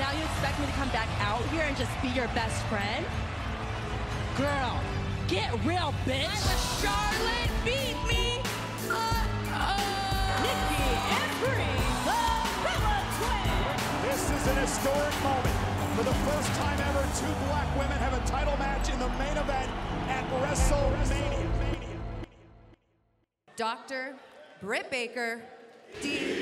now you expect me to come back out here and just be your best friend? Girl, get real, bitch. I'm Charlotte. Beat me. Uh-oh. Nikki and Brie, the Bella Twins. This is an historic moment. For the first time ever, two black women have a title match in the main event at WrestleMania. Dr. Britt Baker, D.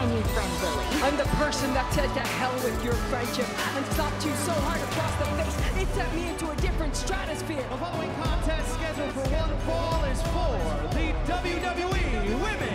my new friend Lily. I'm the person that said to hell with your friendship and slapped you so hard across the face it sent me into a different stratosphere. The following contest scheduled for one fall is for the WWE Women's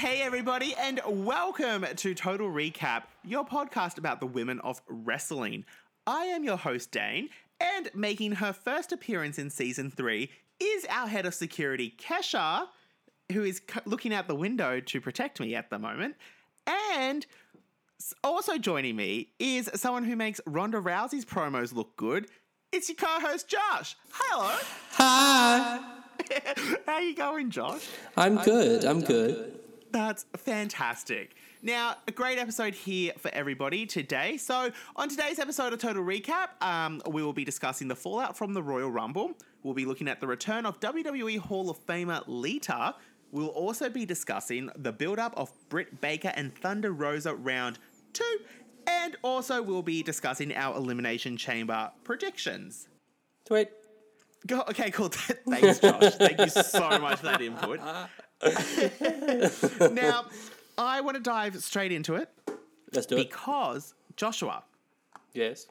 Hey, everybody, and welcome to Total Recap, your podcast about the women of wrestling. I am your host, Dane, and making her first appearance in season three is our head of security, Kesha, who is looking out the window to protect me at the moment. And also joining me is someone who makes Ronda Rousey's promos look good. It's your co-host, Josh. Hello. Hi. How you going, Josh? I'm good. I'm good. That's fantastic. Now, a great episode here for everybody today. So, on today's episode of Total Recap, um, we will be discussing the fallout from the Royal Rumble. We'll be looking at the return of WWE Hall of Famer Lita. We'll also be discussing the build up of Britt Baker and Thunder Rosa round two. And also, we'll be discussing our Elimination Chamber predictions. Tweet. Go, okay, cool. Thanks, Josh. Thank you so much for that input. now, I want to dive straight into it Let's do it. because, Joshua, Yes.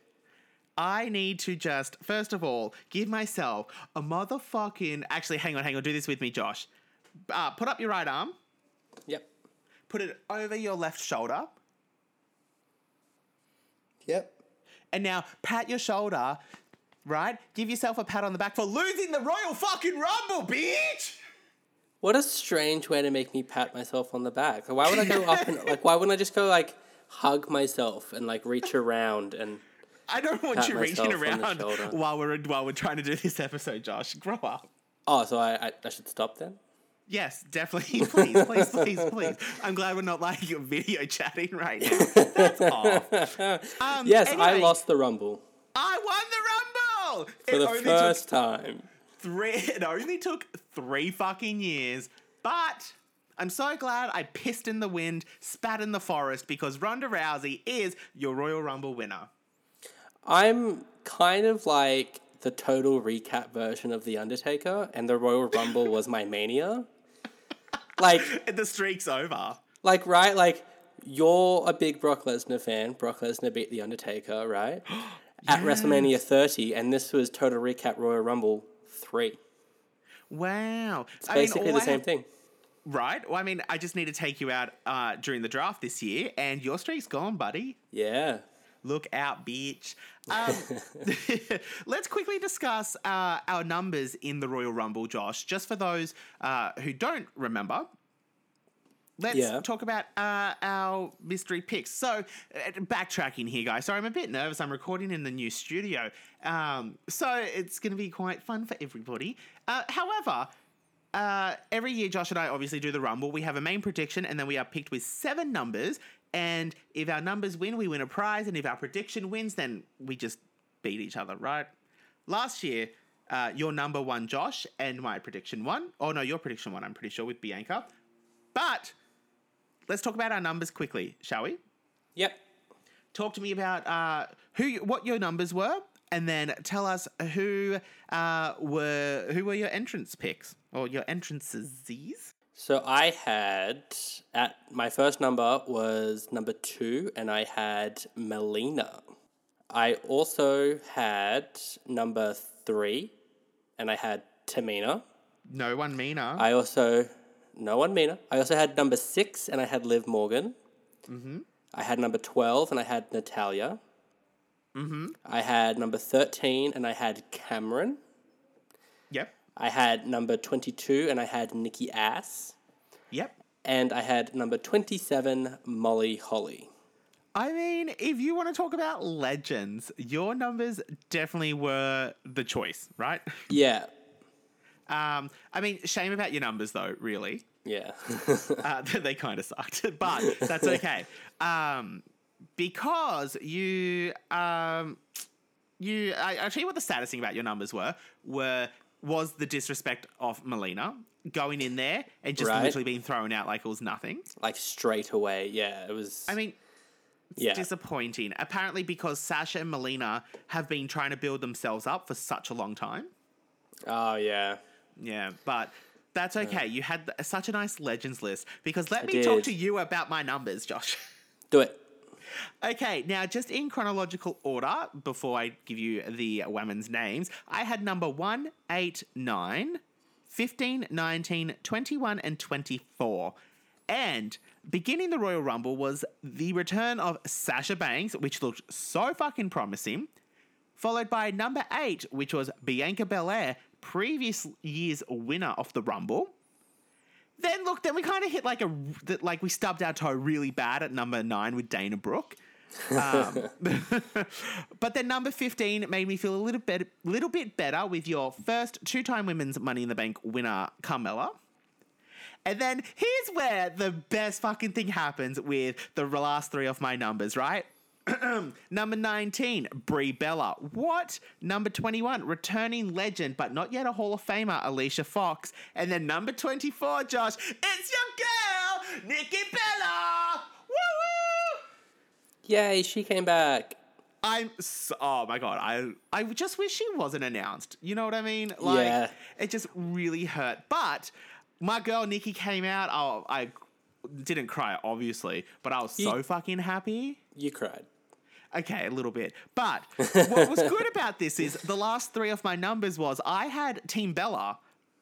I need to just, first of all, give myself a motherfucking. Actually, hang on, hang on. Do this with me, Josh. Uh, put up your right arm, Yep. put it over your left shoulder, Yep. and now pat your shoulder, right? Give yourself a pat on the back for losing the Royal fucking Rumble, bitch! What a strange way to make me pat myself on the back. Why would I go up and like? Why wouldn't I just go like hug myself and like reach around and? I don't want you reaching myself on the around while we're while we're trying to do this episode, Josh. Grow up. Oh, so I I, I should stop then. Yes, definitely. Please, please, please, please. I'm glad we're not like video chatting right now. That's off. Um, Yes, I lost the rumble I won the Rumble for it the only first took time. Three. It only took three fucking years, but I'm so glad I pissed in the wind, spat in the forest because Ronda Rousey is your Royal Rumble winner. I'm kind of like the total recap version of the Undertaker, and the Royal Rumble was my mania. Like, The streak's over. like right, like you're a big Brock Lesnar fan. Brock Lesnar beat the Undertaker, right? At WrestleMania 30, and this was total recap Royal Rumble three. Wow. It's basically all the I same thing. Right. Well, I mean, I just need to take you out uh, during the draft this year, and your streak's gone, buddy. Yeah. Look out, bitch. Um, let's quickly discuss uh, our numbers in the Royal Rumble, Josh. Just for those uh, who don't remember, let's Yeah. talk about uh, our mystery picks. So, uh, backtracking here, guys. Sorry, I'm a bit nervous. I'm recording in the new studio. Um, so, it's going to be quite fun for everybody. Uh, however, uh, every year, Josh and I obviously do the Rumble. We have a main prediction, and then we are picked with seven numbers. And if our numbers win, we win a prize. And if our prediction wins, then we just beat each other, right? Last year, uh, your number one, Josh, and my prediction one. Oh no, your prediction one. I'm pretty sure with Bianca. But let's talk about our numbers quickly, shall we? Yep. Talk to me about uh, who, what your numbers were, and then tell us who uh, were who were your entrance picks or your entrances. So I had at my first number was number two, and I had Melina. I also had number three, and I had Tamina. No one meaner. I also no one Mina. I also had number six, and I had Liv Morgan. Mm-hmm. I had number twelve, and I had Natalya. Mm-hmm. I had number thirteen, and I had Cameron. yep. I had number twenty-two, and I had Nikki Ass. Yep. And I had number 27, Molly Holly. I mean, if you want to talk about legends, your numbers definitely were the choice, right? Yeah. Um, I mean, shame about your numbers though, really. Yeah. Uh, they kind of sucked, but that's okay. Um, because you, um, you, I, I'll tell you what the saddest thing about your numbers were, were, was the disrespect of Melina going in there and just Right. literally being thrown out like it was nothing. like straight away. Yeah. It was. I mean, it's yeah. disappointing. Apparently, because Sasha and Melina have been trying to build themselves up for such a long time. Oh, yeah. Yeah, but that's okay. You had such a nice legends list because let I me talk to you about my numbers, Josh. Do it. Okay, now just in chronological order, before I give you the women's names, I had number 1, 8, 9, 15, 19, 21, and 24. And beginning the Royal Rumble was the return of Sasha Banks, which looked so fucking promising, followed by number 8, which was Bianca Belair, previous year's winner of the Rumble. Then look, then we kind of hit like a that like we stubbed our toe really bad at number nine with Dana Brooke. Um, but then number fifteen made me feel a little bit little bit better with your first two time women's Money in the Bank winner Carmella. And then here's where the best fucking thing happens with the last three of my numbers, right? Number 19, Brie Bella. What? Number 21, returning legend, but not yet a Hall of Famer, Alicia Fox. And then number 24, Josh, it's your girl, Nikki Bella! Woo! Yay, she came back. I'm so, oh my god, I I just wish she wasn't announced. You know what I mean? Like Yeah. it just really hurt. But my girl Nikki came out. Oh, I didn't cry obviously, but I was so fucking happy. You cried. Okay, a little bit. But what was good about this is the last three of my numbers was I had Team Bella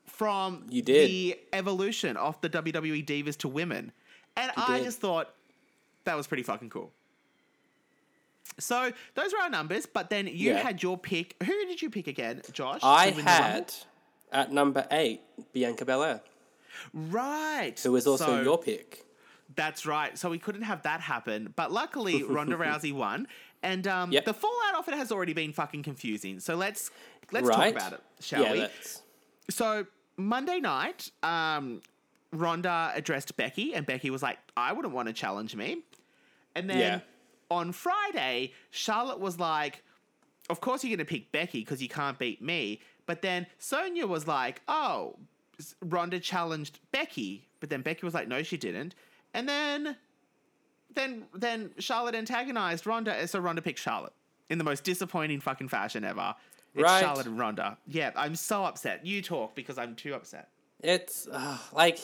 from You did. the evolution of the WWE Divas to women. And You I did. just thought that was pretty fucking cool. So those were our numbers, but then you Yeah. had your pick. Who did you pick again, Josh? I to win the Rumble? had at number eight Bianca Belair, right. who was also So- your pick. That's right. So we couldn't have that happen. But luckily, Ronda Rousey won. And um, Yep. the fallout of it has already been fucking confusing. So let's let's right? talk about it, shall yeah, we? Let's. So Monday night, um, Ronda addressed Becky, and Becky was like, "I wouldn't want to challenge me." And then Yeah. on Friday, Charlotte was like, "Of course you're going to pick Becky because you can't beat me." But then Sonya was like, "Oh, Ronda challenged Becky," but then Becky was like, "No, she didn't." And then, then, then Charlotte antagonized Ronda, so Ronda picked Charlotte in the most disappointing fucking fashion ever. It's Right. Charlotte and Ronda. Yeah, I'm so upset. You talk because I'm too upset. It's uh, like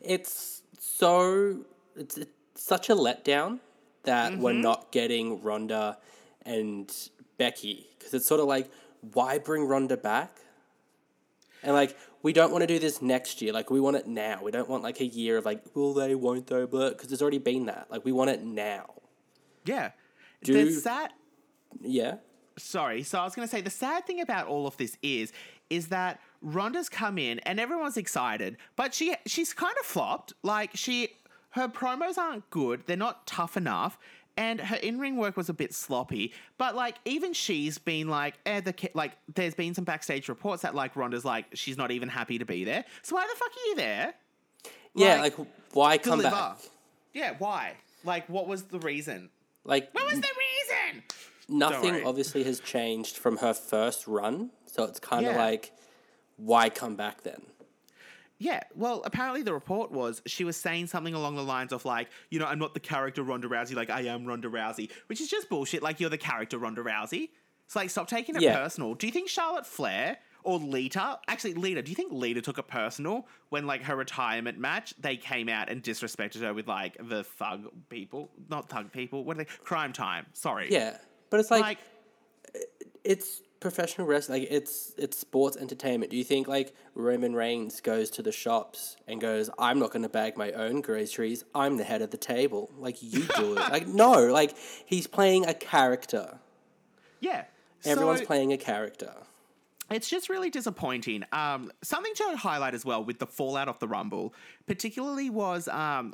it's so it's, it's such a letdown that we're Mm-hmm. not getting Ronda and Becky because it's sort of like why bring Ronda back? And like we don't want to do this next year. Like we want it now. We don't want like a year of like will they, won't they, but because there's already been that. Like we want it now. Yeah. Do- the sad Yeah. sorry, so I was gonna say the sad thing about all of this is is that Ronda's come in and everyone's excited, but she she's kind of flopped. Like she her promos aren't good, they're not tough enough. And her in-ring work was a bit sloppy, but like even she's been like, eh, the ki- like. There's been some backstage reports that like Ronda's like she's not even happy to be there. So why the fuck are you there? Yeah. Like, why come deliver. back? Yeah, why? Like, what was the reason? Like What was the reason? nothing obviously has changed from her first run. So it's kind of Yeah. like, why come back then? Yeah, well, apparently the report was she was saying something along the lines of like, you know, I'm not the character Ronda Rousey, like I am Ronda Rousey, which is just bullshit. Like you're the character Ronda Rousey. It's like stop taking it Yeah. personal. Do you think Charlotte Flair or Lita, actually Lita, do you think Lita took it personal when like her retirement match they came out and disrespected her with like the thug people, not thug people, what are they? Cryme Tyme. Sorry. Yeah, but it's like, Like, it's professional wrestling. Like it's it's sports entertainment. Do you think like Roman Reigns goes to the shops and goes, "I'm not going to bag my own groceries. I'm the head of the table." Like you do it. Like no. Like he's playing a character. yeah. Everyone's So- playing a character. it's just really disappointing. Um, something to highlight as well with the fallout of the Rumble, particularly was um,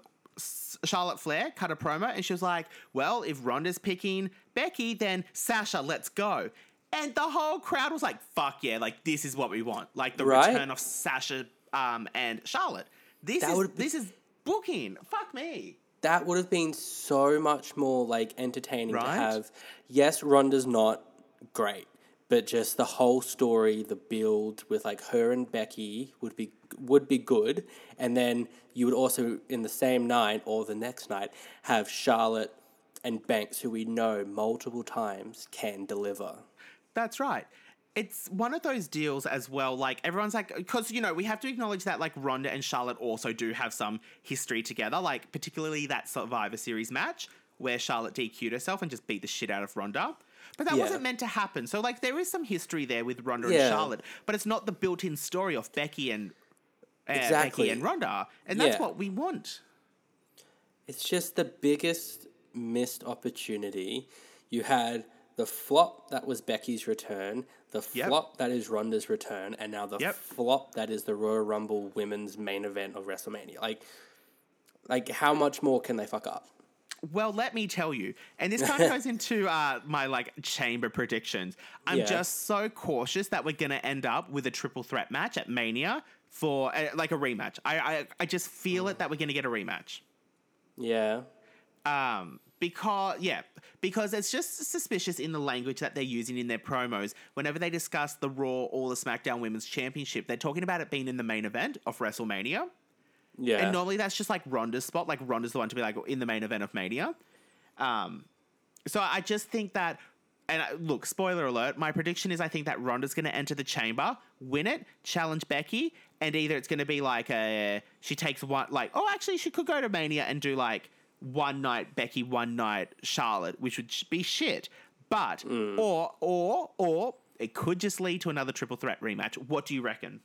Charlotte Flair cut a promo and she was like, "Well, if Ronda's picking Becky, then Sasha, let's go." And the whole crowd was like, "Fuck yeah! Like this is what we want. Like the Right. return of Sasha um, and Charlotte. This That is this is booking. Fuck me." that would have been so much more like entertaining to have. Yes, Ronda's not great, but just the whole story, the build with like her and Becky would be would be good, and then you would also in the same night or the next night have Charlotte and Banks, who we know multiple times can deliver. That's right. It's one of those deals as well. Like everyone's like, because you know we have to acknowledge that like Ronda and Charlotte also do have some history together. Like particularly that Survivor Series match where Charlotte DQ'd herself and just beat the shit out of Ronda. But that Yeah. wasn't meant to happen. So like there is some history there with Ronda Yeah. and Charlotte, but it's not the built-in story of Becky and uh, Exactly. Becky and Ronda, and that's Yeah. what we want. It's just the biggest missed opportunity. You had the flop that was Becky's return, the Yep. flop that is Ronda's return, and now the Yep. flop that is the Royal Rumble women's main event of WrestleMania. Like, like how much more can they fuck up? Well, let me tell you, and this kind of goes into uh, my like chamber predictions. I'm Yeah. just so cautious that we're gonna end up with a triple threat match at Mania for uh, like a rematch. I, I I just feel it that we're gonna get a rematch. Yeah, Um, because yeah, because it's just suspicious in the language that they're using in their promos. Whenever they discuss the Raw or the SmackDown Women's Championship, they're talking about it being in the main event of WrestleMania. yeah. And normally that's just like Ronda's spot. Like Ronda's the one to be like in the main event of Mania. Um, so I just think that, and I, look, spoiler alert. My prediction is I think that Ronda's going to enter the chamber, win it, challenge Becky, and either it's going to be like a she takes one like oh actually she could go to Mania and do like one night Becky, one night Charlotte, which would be shit. But mm. or or or it could just lead to another triple threat rematch. What do you reckon?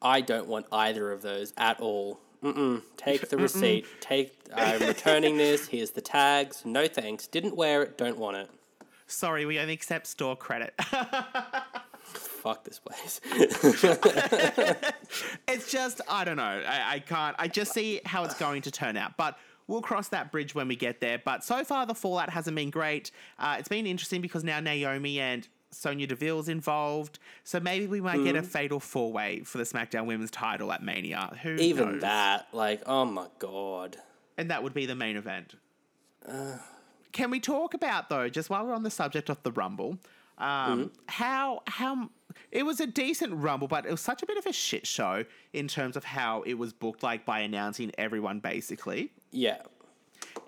I don't want either of those at all. Mm-mm. Take the receipt. Take. I'm returning this. Here's the tags. No thanks. Didn't wear it. Don't want it. Sorry, we only accept store credit. Fuck this place. it's just I don't know. I, I can't. I just see how it's going to turn out, but. We'll cross that bridge when we get there. But so far, the fallout hasn't been great. Uh, it's been interesting because now Naomi and Sonya Deville's involved. So maybe we might get a fatal four way for the SmackDown Women's title at Mania. Who Even knows? that, like, oh my god. And that would be the main event. Can we talk about though, just while we're on the subject of the Rumble, um, how how it was a decent Rumble, but it was such a bit of a shit show in terms of how it was booked, like by announcing everyone basically, Yeah.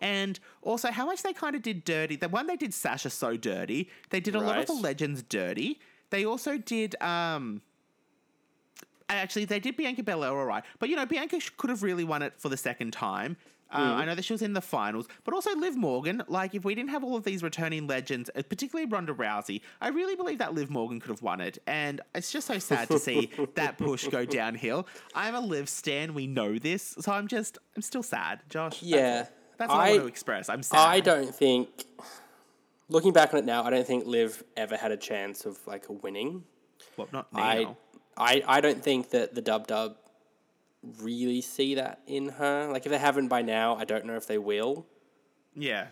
and also how much they kind of did dirty. The one they did Sasha so dirty. They did a lot of the legends dirty. They also did. um Actually, they did Bianca Belair all right, but you know Bianca could have really won it for the second time. Uh, I know that she was in the finals, but also Liv Morgan. Like, if we didn't have all of these returning legends, uh, particularly Ronda Rousey, I really believe that Liv Morgan could have won it. And it's just so sad to see that push go downhill. I'm a Liv stan. We know this, so I'm just, I'm still sad, Josh. Yeah. That's all I, I- want to express. I'm sad. I don't think. Looking back on it now, I don't think Liv ever had a chance of like winning. Well, not now. I, I, I don't think that the Dub Dub really see that in her. Like if they haven't by now, I don't know if they will. Yeah.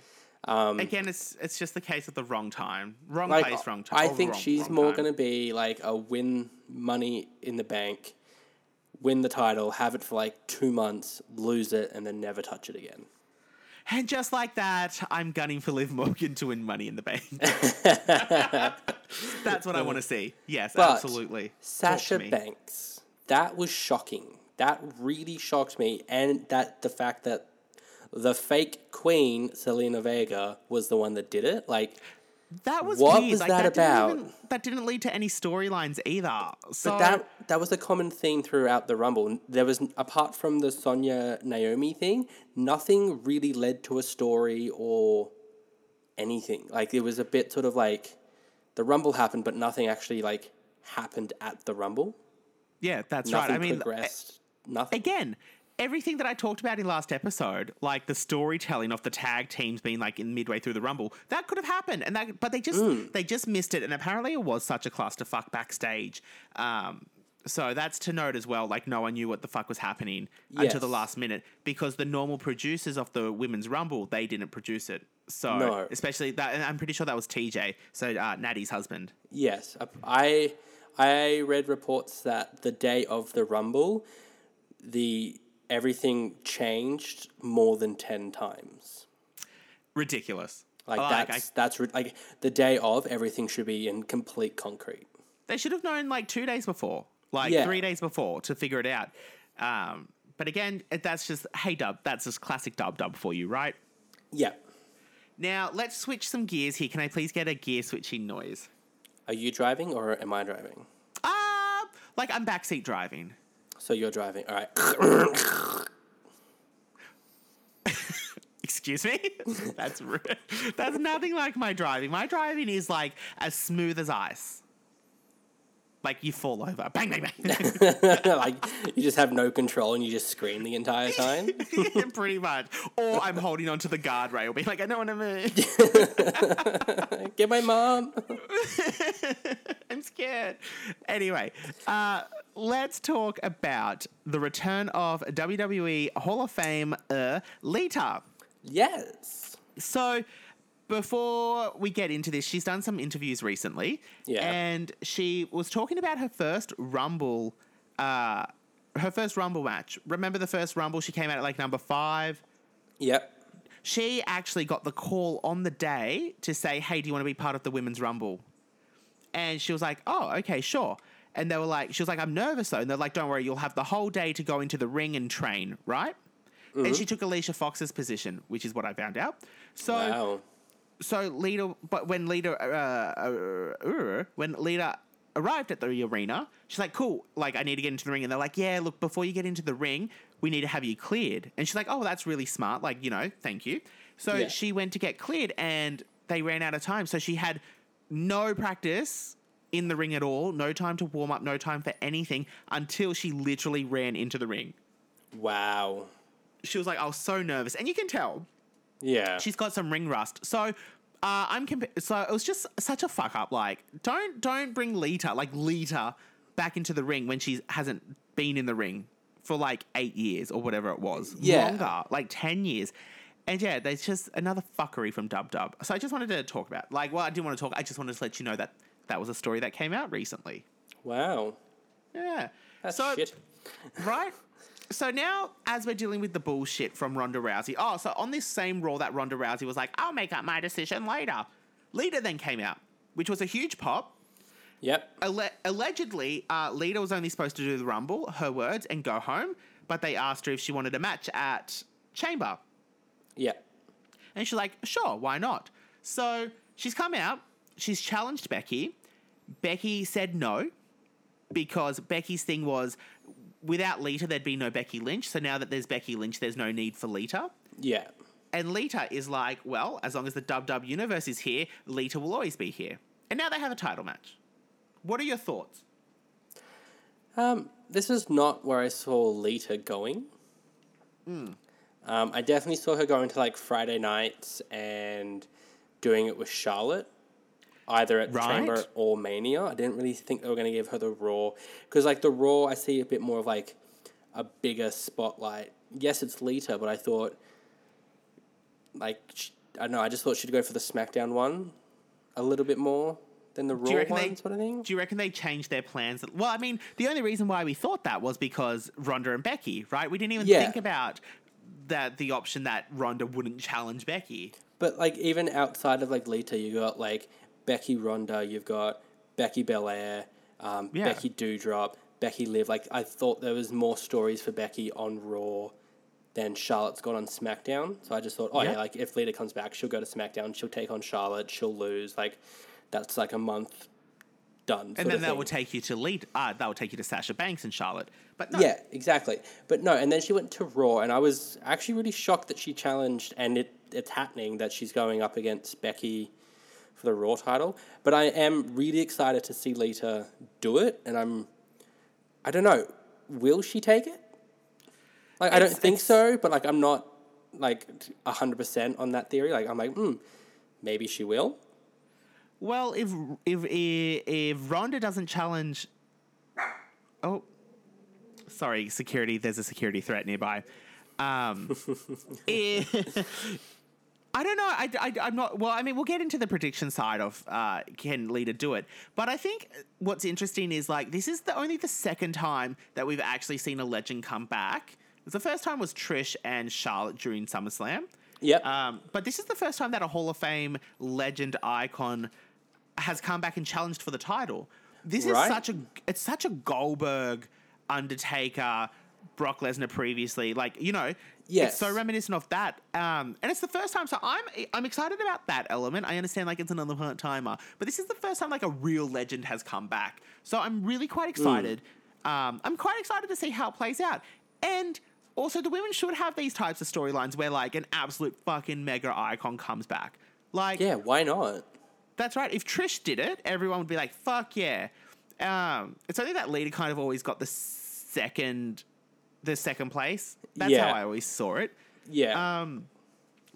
Um, Again, it's it's just the case of the wrong time, wrong like place, wrong time. I think wrong- she's wrong more going to be like a win money in the bank, win the title, have it for like two months, lose it, and then never touch it again. And just like that, I'm gunning for Liv Morgan to win Money in the Bank. That's what I want to see. Yes, But absolutely. Sasha. Banks, that was shocking. That really shocked me, and that the fact that the fake queen Zelina Vega was the one that did it. Like, That was What weird. was like, that didn't about? even- that didn't lead to any storylines either. So but that that was a common theme throughout the Rumble. There was apart from the Sonya Naomi thing, nothing really led to a story or anything. Like it was a bit sort of like the Rumble happened, but nothing actually like happened at the Rumble. yeah, that's Nothing right. I mean, progressed. Nothing. again, everything that I talked about in last episode, like the storytelling of the tag teams being like in midway through the rumble, that could have happened, and that but they just they just missed it, and apparently it was such a clusterfuck backstage. Um, so that's to note as well. Like no one knew what the fuck was happening until the last minute because the normal producers of the women's rumble they didn't produce it. So No. especially that, and I'm pretty sure that was TJ, so uh, Natty's husband. Yes, I I read reports that the day of the Rumble, the everything changed more than ten times. Ridiculous. Like Like, I- that's that's like the day of everything should be in complete concrete. They should have known like two days before, like Yeah. three days before to figure it out. Um, but again, that's just hey dub. That's just classic dub dub for you, right? Yeah. Now let's switch some gears here. Can I please get a gear switching noise? Are you driving or am I driving? Ah, like I'm backseat driving. So you're driving. All right. Excuse me. that's rude. That's nothing like my driving. My driving is like as smooth as ice. Like you fall over, bang bang bang. like you just have no control and you just scream the entire time. Pretty much. Or I'm holding onto the guardrail, being like, I don't want to move. Get my mom. I'm scared. Anyway, uh, let's talk about the return of WWE Hall of Fame uh, Lita. Yes. So, before we get into this, she's done some interviews recently, Yeah. and she was talking about her first Rumble, uh, her first Rumble match. Remember the first Rumble? She came out at like number five. Yep. She actually got the call on the day to say, "Hey, do you want to be part of the Women's Rumble?" And she was like, "Oh, okay, sure." And they were like, "She was like, I'm nervous though." And they're like, "Don't worry, you'll have the whole day to go into the ring and train, right?" And she took Alicia Fox's position, which is what I found out. So Wow. So Lita, but when Lita, uh, uh, uh, when Lita arrived at the arena, she's like, "Cool, like I need to get into the ring." And they're like, "Yeah, look, before you get into the ring, we need to have you cleared." And she's like, "Oh, that's really smart. Like, you know, thank you." So Yeah. she went to get cleared, and they ran out of time. So she had no practice in the ring at all, no time to warm up, no time for anything until she literally ran into the ring. Wow. She was like, "I was so nervous," and you can tell Yeah. she's got some ring rust. So uh, I'm compa- so it was just such a fuck up. Like don't don't bring Lita like Lita back into the ring when she hasn't been in the ring for like eight years or whatever it was. Yeah. longer like ten years. And yeah, there's just another fuckery from Dub Dub. So I just wanted to talk about like well I didn't want to talk. I just wanted to let you know that that was a story that came out recently. wow. Yeah. That's so, shit. right? So now, as we're dealing with the bullshit from Ronda Rousey, oh, so on this same Raw that Ronda Rousey was like, I'll make up my decision later. Lita then came out, which was a huge pop. Yep. Alle- allegedly, uh, Lita was only supposed to do the Rumble, her words, and go home, but they asked her if she wanted a match at Chamber. Yep. And she's like, sure, why not? So she's come out, she's challenged Becky. Becky said no, because Becky's thing was without Lita, there'd be no Becky Lynch. So now that there's Becky Lynch, there's no need for Lita. Yeah. And Lita is like, well, as long as the Dub Dub universe is here, Lita will always be here. And now they have a title match. What are your thoughts? Um, this is not where I saw Lita going. Hmm. Um, I definitely saw her going to like Friday nights and doing it with Charlotte, either at Right. Chamber or Mania. I didn't really think they were going to give her the Raw because like the Raw, I see a bit more of like a bigger spotlight. Yes, it's Lita, but I thought like I don't know. I just thought she'd go for the SmackDown one a little bit more than the Raw you reckon one, they? sort of thing. Do you reckon they changed their plans? Well, I mean, the only reason why we thought that was because Ronda and Becky, right? We didn't even Yeah. think about that the option that Ronda wouldn't challenge Becky. But like even outside of like Lita, you got like Becky Ronda, you've got Becky Belair, um, Yeah. Becky Doudrop, Becky Liv. Like I thought there was more stories for Becky on Raw than Charlotte's got on SmackDown. So I just thought, oh Yeah. yeah, like if Lita comes back, she'll go to SmackDown, she'll take on Charlotte, she'll lose. Like that's like a month done. And then that will take you to lead. Uh, that will take you to Sasha Banks and Charlotte. But no, Yeah, exactly. But no, and then she went to Raw, and I was actually really shocked that she challenged, and it it's happening that she's going up against Becky for the Raw title. But I am really excited to see Lita do it, and I'm, I don't know, will she take it? Like I don't It's- think it's- so, but like I'm not like hundred percent on that theory. Like I'm like, hmm, maybe she will. Well, if if if, if Ronda doesn't challenge, oh, sorry, security. There's a security threat nearby. Um, eh, I don't know. I, I, am not. Well, I mean, we'll get into the prediction side of uh, can Lita do it. But I think what's interesting is like this is the only the second time that we've actually seen a legend come back. The first time was Trish and Charlotte during SummerSlam. Yep. Um, but this is the first time that a Hall of Fame legend icon has come back and challenged for the title. This Right. is such a it's such a Goldberg, Undertaker, Brock Lesnar previously. Like you know, Yes. it's so reminiscent of that. Um, and it's the first time, so I'm I'm excited about that element. I understand like it's another part timer, but this is the first time like a real legend has come back. So I'm really quite excited. Um, I'm quite excited to see how it plays out. And also, the women should have these types of storylines where like an absolute fucking mega icon comes back. Like, yeah, why not? that's right. If Trish did it, everyone would be like, "Fuck yeah!" Um, it's only that Lita kind of always got the second, the second place. That's Yeah. how I always saw it. Yeah. Um,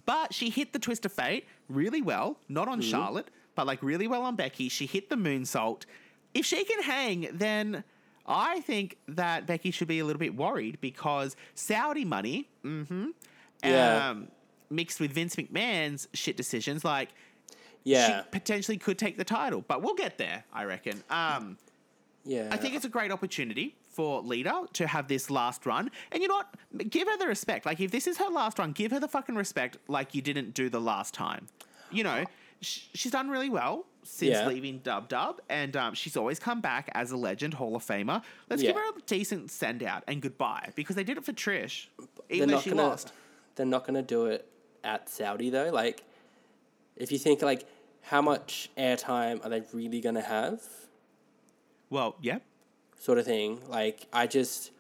but she hit the twist of fate really well, not on Charlotte, but like really well on Becky. She hit the moonsault. If she can hang, then I think that Becky should be a little bit worried because Saudi money, mm-hmm, Yeah. um, mixed with Vince McMahon's shit decisions, like yeah. she potentially could take the title. But we'll get there, I reckon. Um, yeah. I think it's a great opportunity for Lita to have this last run. And you know what? Give her the respect. Like, if this is her last run, give her the fucking respect like you didn't do the last time. You know, sh- she's done really well since Yeah. leaving Dub Dub, and um, she's always come back as a legend, Hall of Famer. Let's give her a decent send out and goodbye because they did it for Trish, they're even though she gonna lost. they're not gonna do it at Saudi though. Like if you think like how much airtime are they really gonna have? Well, yeah. Sort of thing. Like I just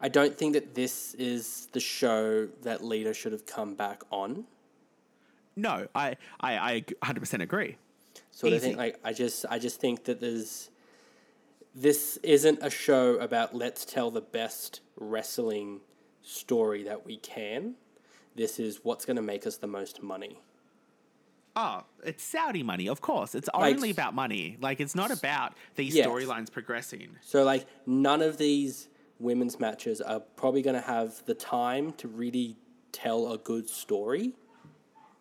I don't think that this is the show that Lita should have come back on. No, I, I, I 100% agree. Sort of Easy. thing. Like I just I just think that there's this isn't a show about let's tell the best wrestling story that we can. This is what's going to make us the most money. Oh, it's Saudi money, of course. It's Like- only about money. Like, it's not about these Yes. storylines progressing. So like none of these women's matches are probably going to have the time to really tell a good story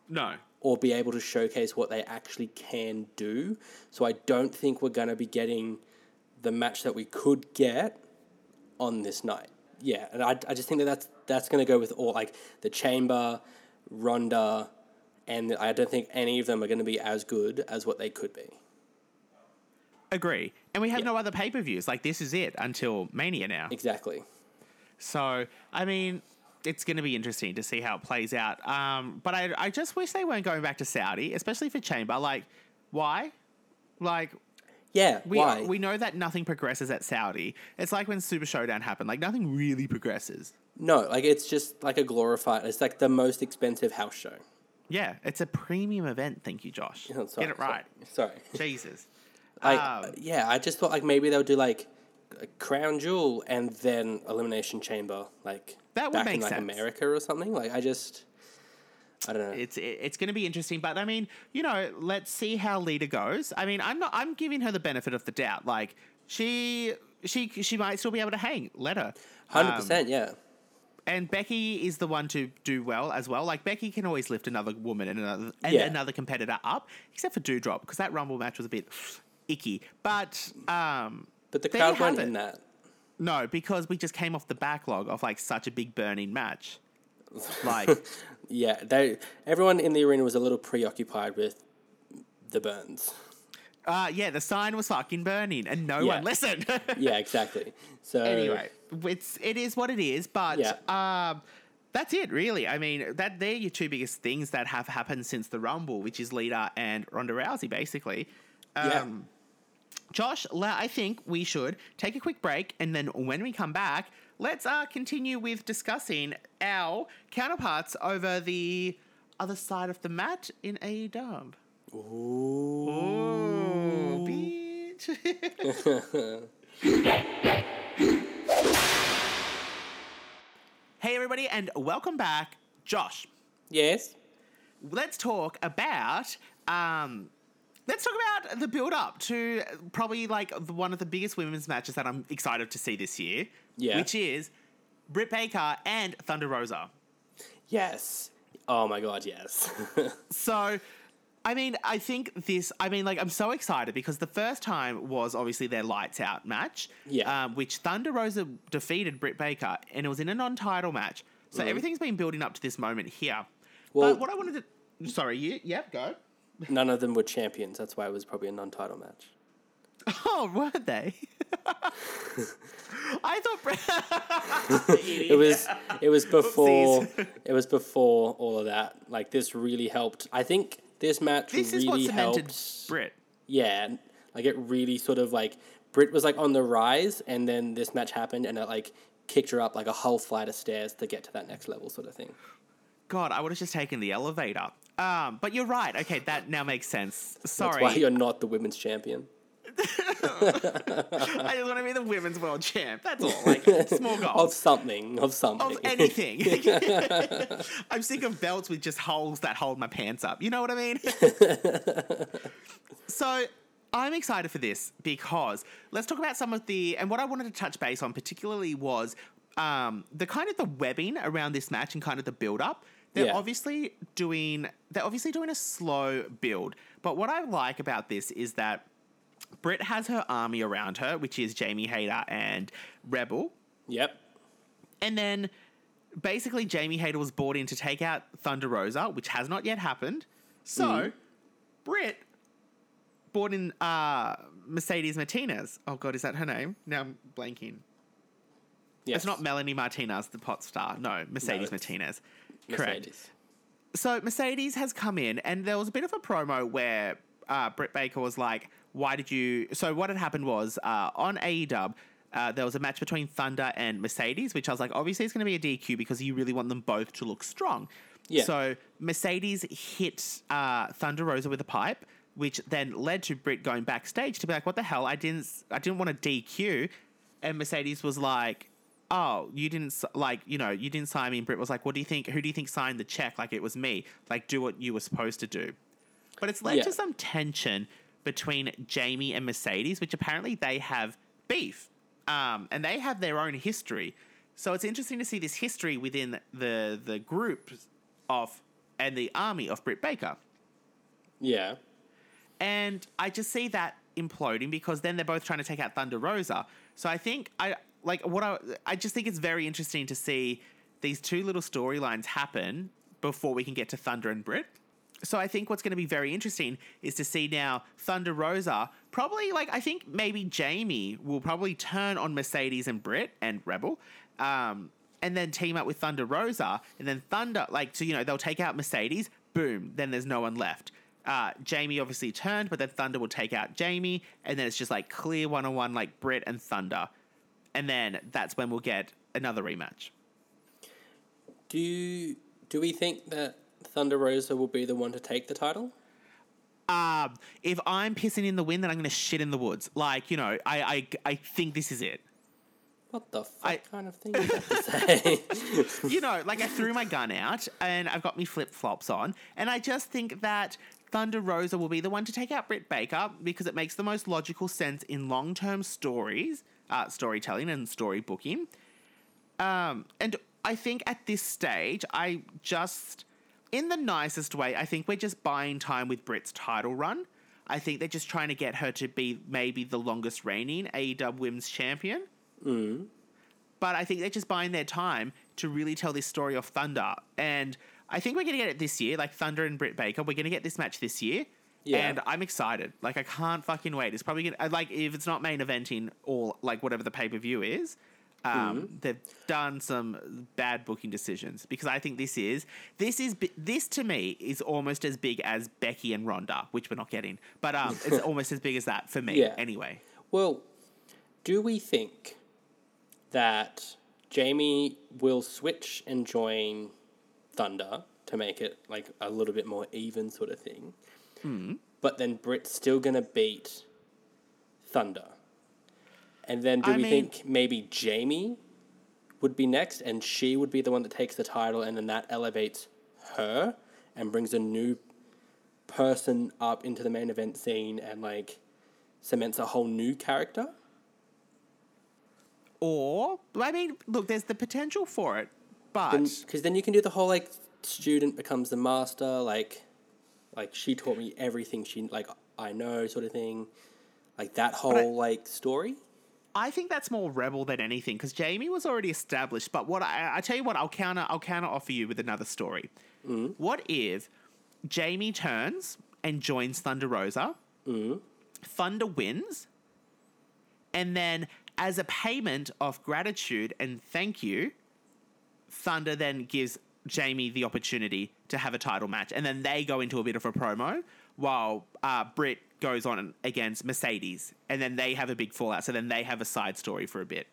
No. or be able to showcase what they actually can do. So I don't think we're going to be getting the match that we could get on this night. Yeah, and I, I just think that that's that's going to go with all like the Chamber, Ronda, and I don't think any of them are going to be as good as what they could be. Agree. And we have Yeah. no other pay per views. Like, this is it until Mania now. Exactly. So, I mean, it's going to be interesting to see how it plays out. Um, but I, I just wish they weren't going back to Saudi, especially for Chamber. Like, why? Like, Yeah. we, why? we know that nothing progresses at Saudi. It's like when Super Showdown happened. Like, nothing really progresses. No, like it's just like a glorified. It's like the most expensive house show. Yeah, it's a premium event. Thank you, Josh. Oh, sorry, Get it right. Sorry. Jesus. Like, Um, yeah, I just thought like maybe they'll do like a crown jewel and then elimination chamber, like That would back make in like sense. America or something. Like I just, I don't know. it's it's going to be interesting. But I mean, you know, let's see how Lita goes. I mean, I'm not. I'm giving her the benefit of the doubt. Like she she she might still be able to hang. Let her. Hundred Um, percent, yeah. And Becky is the one to do well as well. Like Becky can always lift another woman and another and Yeah. another competitor up, except for Doudrop because that Rumble match was a bit icky. But um, But the crowd weren't in that. no, because we just came off the backlog of like such a big burning match. Like Yeah, they everyone in the arena was a little preoccupied with the burns. Uh, yeah, the sign was fucking burning, and no Yeah. one listened. Yeah, exactly. So anyway, it's it is what it is, but Yeah. um, that's it, really. I mean, that they're your two biggest things that have happened since the Rumble, which is Lita and Ronda Rousey, basically. yeah, Um, Josh, I think we should take a quick break, and then when we come back, let's uh, continue with discussing our counterparts over the other side of the mat in AEW. Ooh, bitch. Hey, everybody, and welcome back. Josh, Yes. let's talk about. Um, let's talk about the build up to probably like the- one of the biggest women's matches that I'm excited to see this year. Yeah. Which is Britt Baker and Thunder Rosa. Yes. Oh my god, yes. So, I mean, I think this. I mean, like, I'm so excited because the first time was obviously their lights out match, Yeah. um, which Thunder Rosa defeated Britt Baker, and it was in a non-title match. So everything's been building up to this moment here. Well- but what I wanted to, sorry, you, yep, go. None of them were champions. That's why it was probably a non-title match. Oh, were they? I thought. It was it was before it was before all of that. Like this really helped. I think this match this is really what cemented helped. Britt. Yeah, like it really sort of like Britt was like on the rise, and then this match happened, and it like kicked her up like a whole flight of stairs to get to that next level, sort of thing. God, I would have just taken the elevator. Um, but you're right. Okay, that now makes sense. Sorry. That's why you're not the women's champion. I just want to be the women's world champ. That's all. Like small Of something, of something. Of anything. I'm sick of belts with just holes that hold my pants up. You know what I mean? so I'm excited for this because let's talk about some of the and what I wanted to touch base on particularly was um, the kind of the webbing around this match and kind of the build up. They're Yeah. obviously doing they're obviously doing a slow build. But what I like about this is that Britt has her army around her, which is Jamie Hayter and Rebel. Yep. And then basically Jamie Hayter was brought in to take out Thunder Rosa, which has not yet happened. So Mm-hmm. Britt brought in uh, Mercedes Martinez. Oh god, is that her name? Now I'm blanking. Yes. It's not Melanie Martinez, the pot star. No, Mercedes it's Martinez. Correct. Mercedes. So Mercedes has come in, and there was a bit of a promo where uh, Britt Baker was like, "Why did you?" So what had happened was uh, on AEW. Uh, there was a match between Thunder and Mercedes, which I was like, obviously it's going to be a DQ because you really want them both to look strong. Yeah. So Mercedes hit uh, Thunder Rosa with a pipe, which then led to Britt going backstage to be like, "What the hell? I didn't, I didn't want to DQ," and Mercedes was like, "Oh, you didn't like, you know, you didn't sign me." And Britt was like, "What do you think? Who do you think signed the check? Like it was me. Like do what you were supposed to do." But it's led Yeah. to some tension between Jamie and Mercedes, which apparently they have beef, um, and they have their own history. So it's interesting to see this history within the the group of and the army of Britt Baker. Yeah. And I just see that imploding because then they're both trying to take out Thunder Rosa. So I think I like what I I just think it's very interesting to see these two little storylines happen before we can get to Thunder and Britt. So I think what's going to be very interesting is to see now Thunder Rosa probably like I think maybe Jamie will probably turn on Mercedes and Britt and Rebel. Um, and then team up with Thunder Rosa, and then Thunder, like, so you know, they'll take out Mercedes, boom, then there's no one left. Uh, Jamie obviously turned, but then Thunder will take out Jamie, and then it's just like clear one on one, like Britt and Thunder. And then that's when we'll get another rematch. Do do we think that Thunder Rosa will be the one to take the title? Um, if I'm pissing in the wind, then I'm going to shit in the woods. Like, you know, I, I, I think this is it. What the fuck I- kind of thing you have to say? you know, like I threw my gun out and I've got me flip flops on, and I just think that Thunder Rosa will be the one to take out Britt Baker because it makes the most logical sense in long term stories, uh, storytelling, and storybooking. Um, and I think at this stage, I just, in the nicest way, I think we're just buying time with Britt's title run. I think they're just trying to get her to be maybe the longest reigning AEW Women's Champion mm. but I think they're just buying their time to really tell this story of Thunder. And I think we're going to get it this year, like Thunder and Britt Baker. We're going to get this match this year. Yeah. And I'm excited. Like, I can't fucking wait. It's probably going to, like, if it's not main eventing or, like, whatever the pay per view is, um, they've done some bad booking decisions because I think this is, this is, this to me is almost as big as Becky and Ronda, which we're not getting. But um, it's almost as big as that for me, Yeah. anyway. well, do we think that Jamie will switch and join Thunder to make it like a little bit more even sort of thing? But then Britt's still gonna beat Thunder. And then do I we mean- think maybe Jamie would be next, and she would be the one that takes the title, and then that elevates her and brings a new person up into the main event scene and like cements a whole new character. Or, I mean, look, there's the potential for it, but Because then you can do the whole like student becomes the master, like like she taught me everything she like I know sort of thing, like that whole like story. I think that's more rebel than anything because Jamie was already established. But what I, I tell you what, I'll counter, I'll counter offer you with another story. Mm. What if Jamie turns and joins Thunder Rosa? Mm. Thunder wins, and then as a payment of gratitude and thank you, Thunder then gives Jamie the opportunity to have a title match, and then they go into a bit of a promo while uh, Britt goes on against Mercedes, and then they have a big fallout. So then they have a side story for a bit,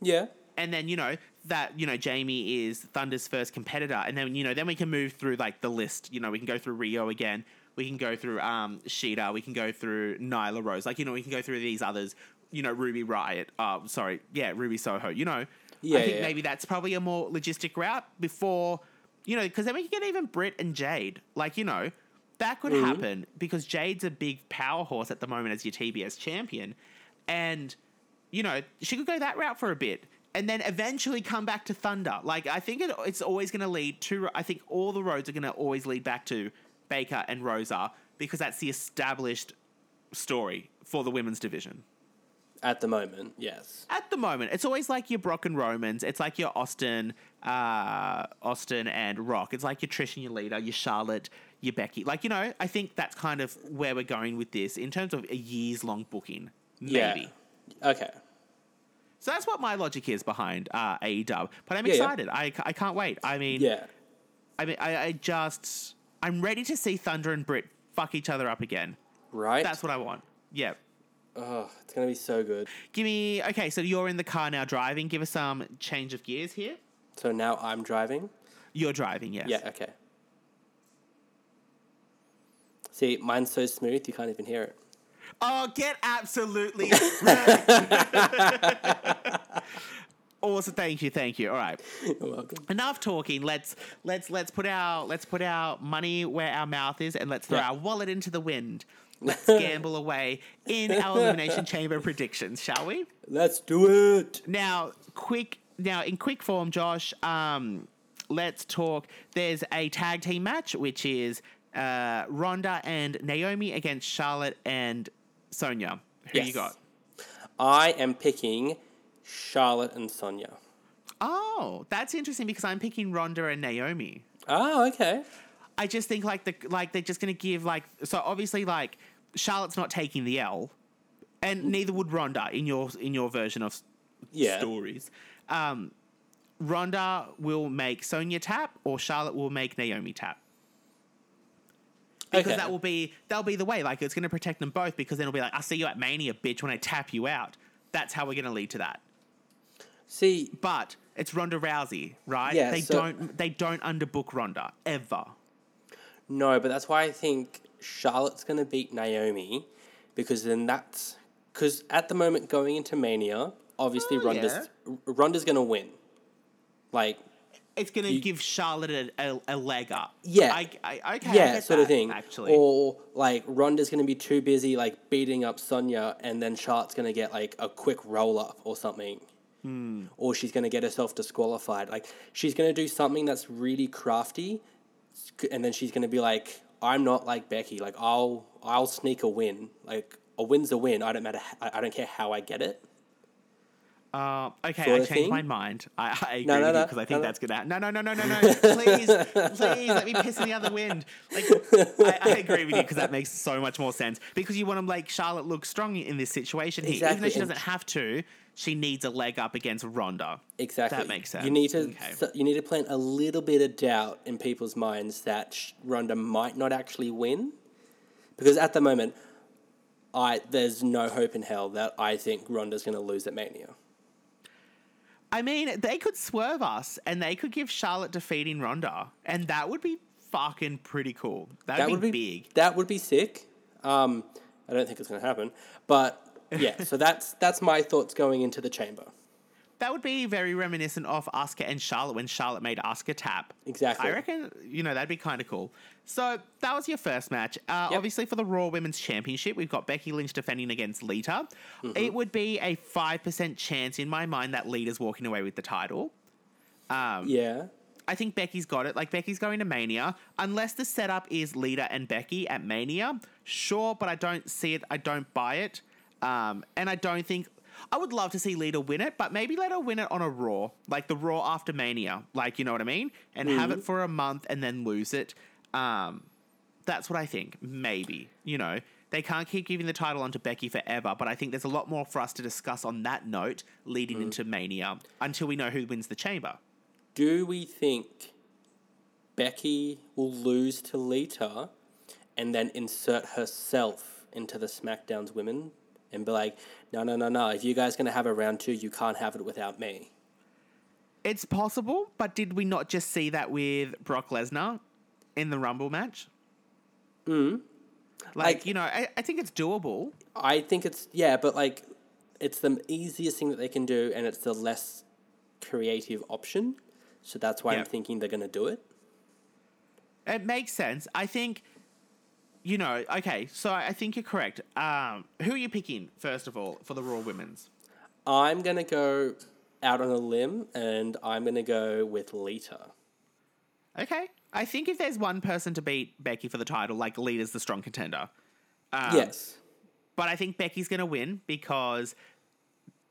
Yeah. and then you know that you know Jamie is Thunder's first competitor, and then you know then we can move through like the list. You know we can go through Riho again. We can go through um, Shida. We can go through Nyla Rose. Like you know we can go through these others. You know Ruby Riot. Uh, sorry, yeah, Ruby Soho. You know, Yeah, I think yeah. maybe that's probably a more logistic route before, you know, because then we can get even Britt and Jade. Like, you know, that could happen because Jade's a big power horse at the moment as your TBS champion. And, you know, she could go that route for a bit and then eventually come back to Thunder. Like, I think it, it's always going to lead to, I think all the roads are going to always lead back to Baker and Rosa because that's the established story for the women's division. At the moment, yes. At the moment, it's always like your Brock and Romans. It's like your Austin, uh, Austin and Rock. It's like your Trish and your Lita, your Charlotte, your Becky. Like you know, I think that's kind of where we're going with this in terms of a years long booking. Maybe. Yeah. Okay. So that's what my logic is behind uh, AEW. But I'm Yeah, yeah. excited. I, I can't wait. I mean, Yeah. I mean, I, I just I'm ready to see Thunder and Britt fuck each other up again. Right. That's what I want. Yeah. Oh, it's gonna be so good. Give me okay. So you're in the car now, driving. Give us some change of gears here. So now I'm driving. You're driving, yes. Yeah. Okay. See, mine's so smooth you can't even hear it. Oh, get absolutely. awesome. Thank you. Thank you. All right. You're welcome. Enough talking. Let's let's let's put our let's put our money where our mouth is, and let's throw Yeah. our wallet into the wind. Let's gamble away in our elimination chamber predictions, shall we? Let's do it. Now, quick. Now, in quick form, Josh. Um, let's talk. There's a tag team match, which is uh, Ronda and Naomi against Charlotte and Sonya. Who you got? I am picking Charlotte and Sonya. Oh, that's interesting because I'm picking Ronda and Naomi. Oh, okay. I just think like the like they're just gonna give like so obviously like Charlotte's not taking the L, and neither would Ronda in your in your version of Yeah. stories. Um, Ronda will make Sonya tap, or Charlotte will make Naomi tap. Because Okay. that will be that'll be the way. Like it's gonna protect them both. Because then it'll be like, I see you at Mania, bitch. When I tap you out, that's how we're gonna lead to that. See, But it's Ronda Rousey, right? Yeah, they so- don't they don't underbook Ronda ever. no, but that's why I think Charlotte's going to beat Naomi because then that's because at the moment going into Mania, obviously Oh, Ronda's Ronda's going to win. Like, It's gonna You- give Charlotte a, a, a leg up. Yeah. I, I, okay, I yeah, get sort of thing. Actually, Or like Ronda's going to be too busy like beating up Sonya, and then Charlotte's going to get like a quick roll up or something. Hmm. Or she's going to get herself disqualified. Like she's going to do something that's really crafty, and then she's going to be like, "I'm not like Becky. Like I'll I'll sneak a win. Like a win's a win. I don't matter. I I don't care how I get it." Uh, okay, sort I changed thing? my mind. I, I agree No, no, with you no, because I think no, no. that's gonna. No, no, no, no, no, no. please, please let me piss in the other wind. Like, I, I agree with you because that makes so much more sense. Because you want to make Charlotte look strong in this situation here, even though she doesn't have to. She needs a leg up against Ronda. Exactly. That makes sense. You need to Okay. so- you need to plant a little bit of doubt in people's minds that Sh- Ronda might not actually win, because at the moment, I there's no hope in hell that I think Ronda's going to lose at Mania. I mean, they could swerve us and they could give Charlotte defeating Ronda, and that would be fucking pretty cool. That'd that be, would be big. That would be sick. Um, I don't think it's going to happen, but yeah. so that's that's my thoughts going into the chamber. That would be very reminiscent of Asuka and Charlotte when Charlotte made Asuka tap. Exactly. I reckon, you know, that'd be kind of cool. So that was your first match. Uh, Yep. Obviously, for the Raw Women's Championship, we've got Becky Lynch defending against Lita. Mm-hmm. It would be a 5% chance in my mind that Lita's walking away with the title. Yeah. I think Becky's got it. Like Becky's going to Mania, unless the setup is Lita and Becky at Mania. Sure, but I don't see it. I don't buy it, um, and I don't think. I would love to see Lita win it, but maybe let her win it on a Raw, like the Raw after Mania, like you know what I mean, and have it for a month and then lose it. Um, that's what I think. Maybe you know they can't keep giving the title onto Becky forever, but I think there's a lot more for us to discuss on that note leading into Mania until we know who wins the Chamber. Do we think Becky will lose to Lita and then insert herself into the SmackDown's women and be like, no, no, no, no. If you guys going to have a round two, you can't have it without me. It's possible, but did we not just see that with Brock Lesnar in the Rumble match? Mm. Like, Like- you know, I, I think it's doable. I think it's, yeah, but like, it's the easiest thing that they can do and it's the less creative option. So that's why Yeah. I'm thinking they're going to do it. It makes sense. I think, you know, okay, so I think you're correct. Um, who are you picking, first of all, for the Raw Women's? I'm going to go out on a limb and I'm going to go with Lita. Okay. I think if there's one person to beat Becky for the title, like Lita's the strong contender. Um, yes. But I think Becky's going to win because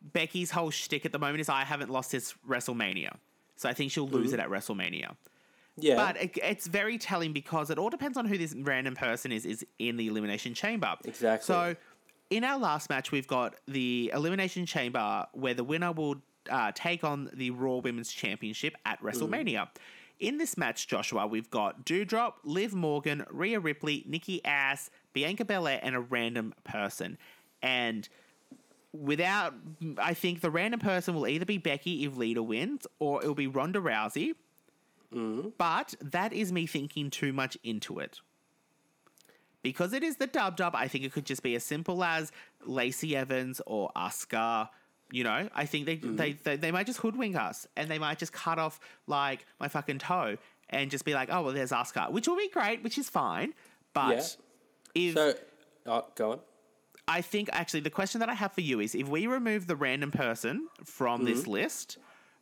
Becky's whole shtick at the moment is I haven't lost this WrestleMania. So I think she'll lose it at WrestleMania. Yeah. But it, it's very telling because it all depends on who this random person is is in the elimination chamber. Exactly. So in our last match, we've got the elimination chamber where the winner will uh, take on the Raw Women's Championship at WrestleMania. In this match, Joshua, we've got Doudrop, Liv Morgan, Rhea Ripley, Nikki A.S.H, Bianca Belair, and a random person. And without, I think the random person will either be Becky if Lita wins, or it'll be Ronda Rousey. Mm-hmm. But that is me thinking too much into it. Because it is the dub dub, I think it could just be as simple as Lacey Evans or Asuka. You know, I think they, mm-hmm. they, they they might just hoodwink us and they might just cut off like my fucking toe and just be like, oh well, there's Asuka, which will be great, which is fine. But if So, oh, go on. I think actually the question that I have for you is if we remove the random person from this mm-hmm. list,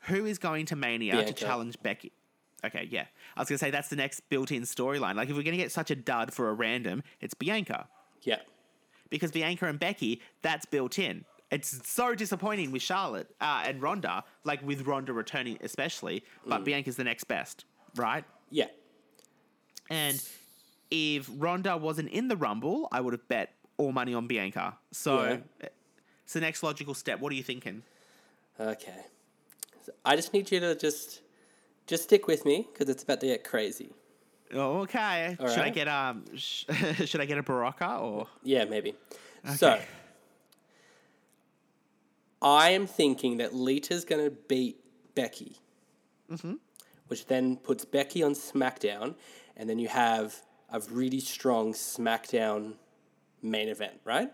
who is going to Mania to challenge Becky? Okay, yeah. I was going to say that's the next built in storyline. Like if we're going to get such a dud for a random, it's Bianca. Yeah. Because Bianca and Becky, that's built in. It's so disappointing with Charlotte uh, and Ronda, like with Ronda returning especially, but Bianca's the next best, right? Yeah. And if Ronda wasn't in the Rumble, I would have bet all money on Bianca. So Yeah. it's the next logical step. What are you thinking? Okay. So I just need you to just just stick with me because it's about to get crazy. Oh, okay. All should I get um? Sh- should I get a Baraka or? Yeah, maybe. So I am thinking that Lita's going to beat Becky, Mm-hmm. which then puts Becky on SmackDown, and then you have a really strong SmackDown main event, right?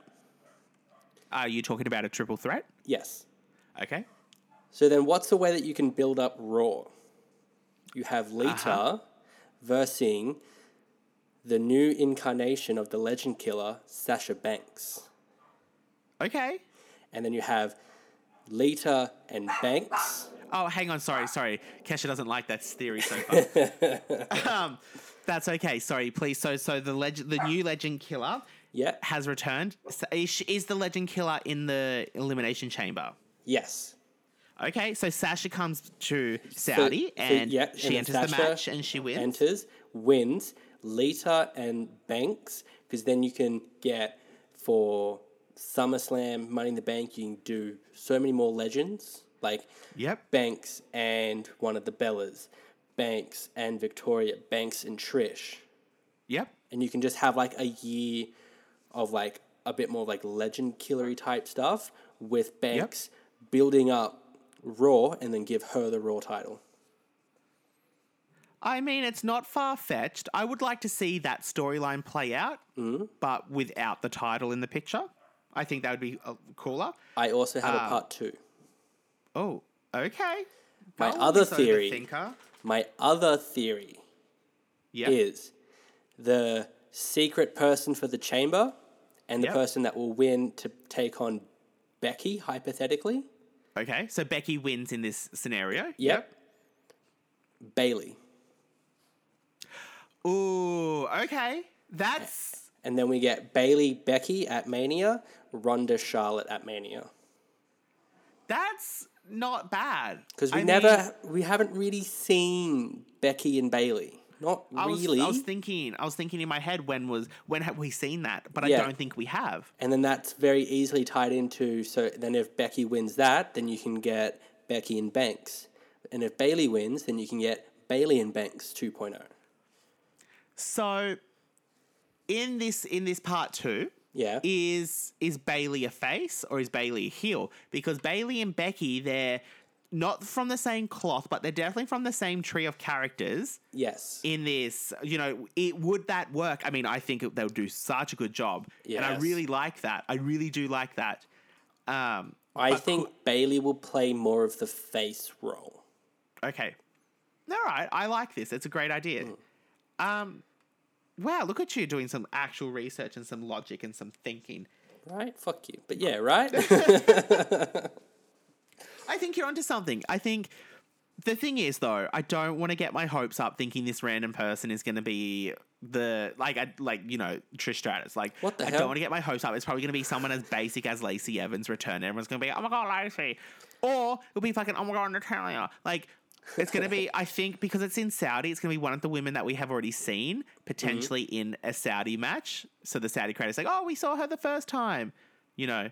Are you talking about a triple threat? Yes. Okay. So then, what's the way that you can build up Raw? You have Lita Uh-huh. versing the new incarnation of the Legend Killer, Sasha Banks. Okay. And then you have Lita and Banks. Oh, hang on. Sorry, sorry. Kesha doesn't like that theory so far. um, that's okay. Sorry, please. So, so the legend, the new Legend Killer, Yeah. has returned. So Is, is the Legend Killer in the Elimination Chamber? Yes. Okay, so Sasha comes to Saudi So- so, and yeah, she then enters the match and she wins. Enters, wins. Lita and Banks, because then you can get for SummerSlam, Money in the Bank, you can do so many more legends like Yep. Banks and one of the Bellas, Banks and Victoria, Banks and Trish. Yep. And you can just have like a year of like a bit more like legend killery type stuff with Banks building up Raw and then give her the Raw title. I mean, it's not far fetched. I would like to see that storyline play out, Mm-hmm. but without the title in the picture. I think that would be uh, cooler. I also have a part two. Oh, Okay. My other theory-. My other theory Yeah. is the secret person for the chamber and the Yep. person that will win to take on Becky, hypothetically. Okay. So Becky wins in this scenario. Yep. Bayley. Ooh. Okay. That's And then we get Bayley, Becky at Mania, Ronda, Charlotte at Mania. that's not bad. Because we I never, mean, we haven't really seen Becky and Bayley. Not I was, really. I was thinking. I was thinking in my head when was when have we seen that? But I don't think we have. and then that's very easily tied into. So then, if Becky wins that, then you can get Becky and Banks. And if Bayley wins, then you can get Bayley and Banks oh. 2.0. So in this in this part two, Yeah. is is Bayley a face or is Bayley a heel? Because Bayley and Becky, they're not from the same cloth, but they're definitely from the same tree of characters. Yes. In this, you know, it would that work? I mean, I think it- they'll do such a good job, and I really like that. I really do like that. Um, I think Bayley will play more of the face role. Okay. All right. I like this. It's a great idea. Um, wow, look at you doing some actual research and some logic and some thinking. Right? Fuck you. But yeah, right? I think you're onto something. I think the thing is though, I don't want to get my hopes up thinking this random person is going to be the like I like you know Trish Stratus. Like What the I hell? don't want to get my hopes up. It's probably going to be someone as basic as Lacey Evans return. Everyone's going to be oh my god Lacey, or it'll be fucking oh my god Natalya. Like it's going to be I think because it's in Saudi, it's going to be one of the women that we have already seen potentially mm-hmm. in a Saudi match. So the Saudi is like oh we saw her the first time, you know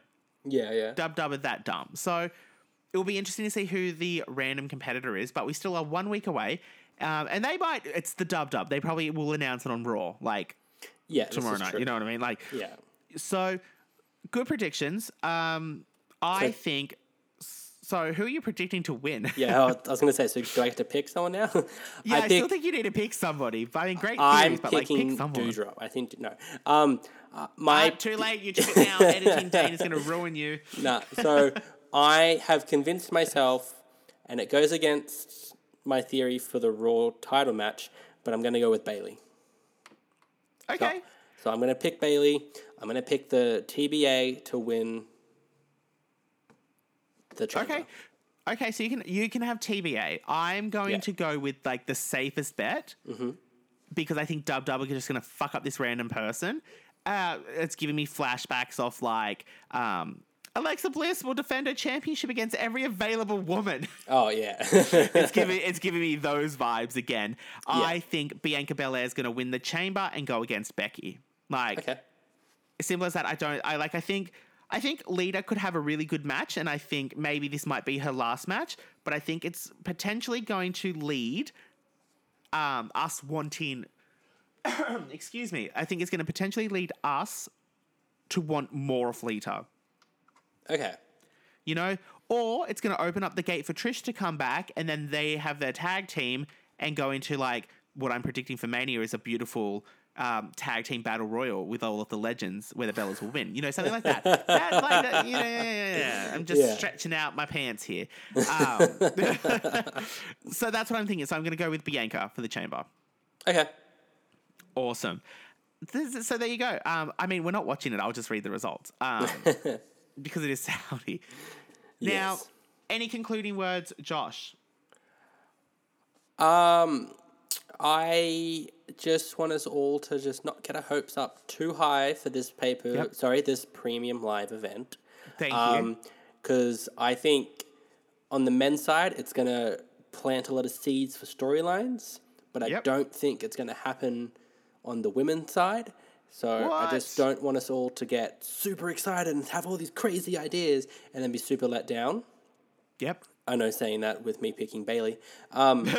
yeah, yeah. dub dub of that dumb. So it will be interesting to see who the random competitor is, but we still are one week away. Um, and they might, it's the dub dub. They probably will announce it on Raw, like Yeah. tomorrow night. true. You know what I mean? Like, Yeah. so good predictions. Um, I So- think, so who are you predicting to win? Yeah, I was, going to say, so do I have to pick someone now? yeah, I, I still think you need to pick somebody. But I mean, great theories, I'm but like, pick someone. I think, no. Um, uh, my, Ah, too late. You took it now. Editing Dane is going to ruin you. nah, so I have convinced myself, and it goes against my theory for the Raw title match, but I'm going to go with Bayley. Okay. So I'm going to pick Bayley. I'm going to pick the TBA to win the chamber. Okay. Okay, so you can you can have TBA. I'm going Yeah. to go with like the safest bet because I think Dub Dub are just going to fuck up this random person. Uh, it's giving me flashbacks of like um, Alexa Bliss will defend her championship against every available woman. Oh, yeah. it's giving it's giving me those vibes again. I think Bianca Belair is going to win the chamber and go against Becky. Like okay. simple as that. I don't. I like. I think. I think Lita could have a really good match, and I think maybe this might be her last match. But I think it's potentially going to lead um, us wanting. excuse me. I think it's going to potentially lead us to want more of Lita. Okay. You know, or it's going to open up the gate for Trish to come back, and then they have their tag team and go into like what I'm predicting for Mania is a beautiful um, tag team battle royal with all of the legends where the Bellas will win. You know, something like that. That's like that, you know, yeah, yeah, yeah. I'm just stretching out my pants here. Um, so that's what I'm thinking. So I'm going to go with Bianca for the chamber. Okay. Awesome. Is- so there you go. Um, I mean, we're not watching it. I'll just read the results um, because it is Saudi. Now, Yes. any concluding words, Josh? Um, I just want us all to just not get our hopes up too high for this paper. Yep. Sorry, this premium live event. Thank you. Um, because I think on the men's side, it's gonna plant a lot of seeds for storylines, but I Yep. don't think it's gonna happen on the women's side. So I just don't want us all to get super excited and have all these crazy ideas and then be super let down. Yep. I know saying that with me picking Bayley. Um,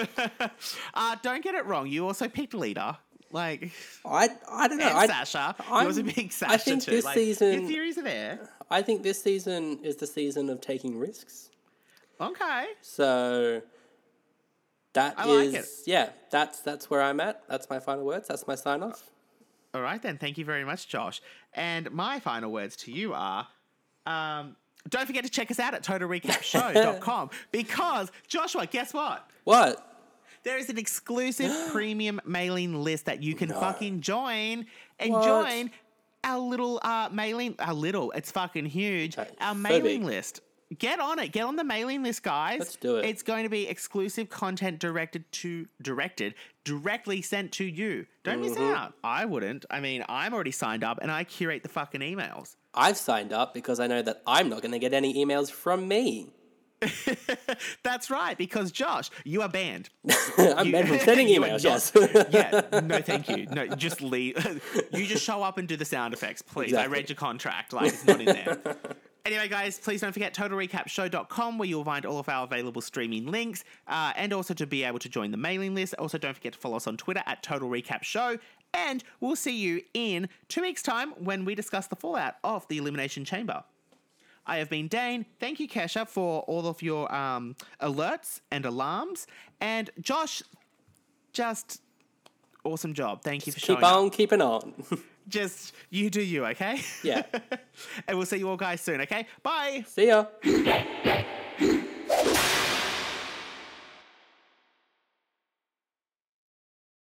Uh, don't get it wrong. You also picked Lita. Like, I I don't know. I, Sasha. I'm- you also picked Sasha I think too. this like, season- Your theories are there. I think this season is the season of taking risks. Okay. So that is I like it. yeah, that's that's where I'm at. That's my final words. That's my sign off. All right, then. Thank you very much, Josh. And my final words to you are um, don't forget to check us out at totalrecapshow.com because, Joshua, guess what? What? There is an exclusive premium mailing list that you can fucking join and What? join our little uh, mailing. Our little, it's fucking huge. Okay, Our so mailing big. list. Get on it. Get on the mailing list, guys. Let's do it. It's going to be exclusive content directed to directed directly sent to you. Don't miss Mm-hmm. out. I wouldn't. I mean, I'm already signed up and I curate the fucking emails. I've signed up because I know that I'm not going to get any emails from me. That's right, because Josh, you are banned. I'm You- banned from sending emails, yes. yeah, no, thank you. No, just leave. you just show up and do the sound effects, please. I read your contract. Like, it's not in there. Anyway, guys, please don't forget totalrecapshow.com where you'll find all of our available streaming links uh, and also to be able to join the mailing list. Also, don't forget to follow us on Twitter at Total Recap Show. And we'll see you in two weeks' time when we discuss the fallout of the Elimination Chamber. I have been Dane. Thank you, Kesha, for all of your um, alerts and alarms. And Josh, just awesome job. Thank you for showing Keep up. on keeping on. Just you do you, okay? Yeah. and we'll see you all guys soon, okay? Bye. See ya.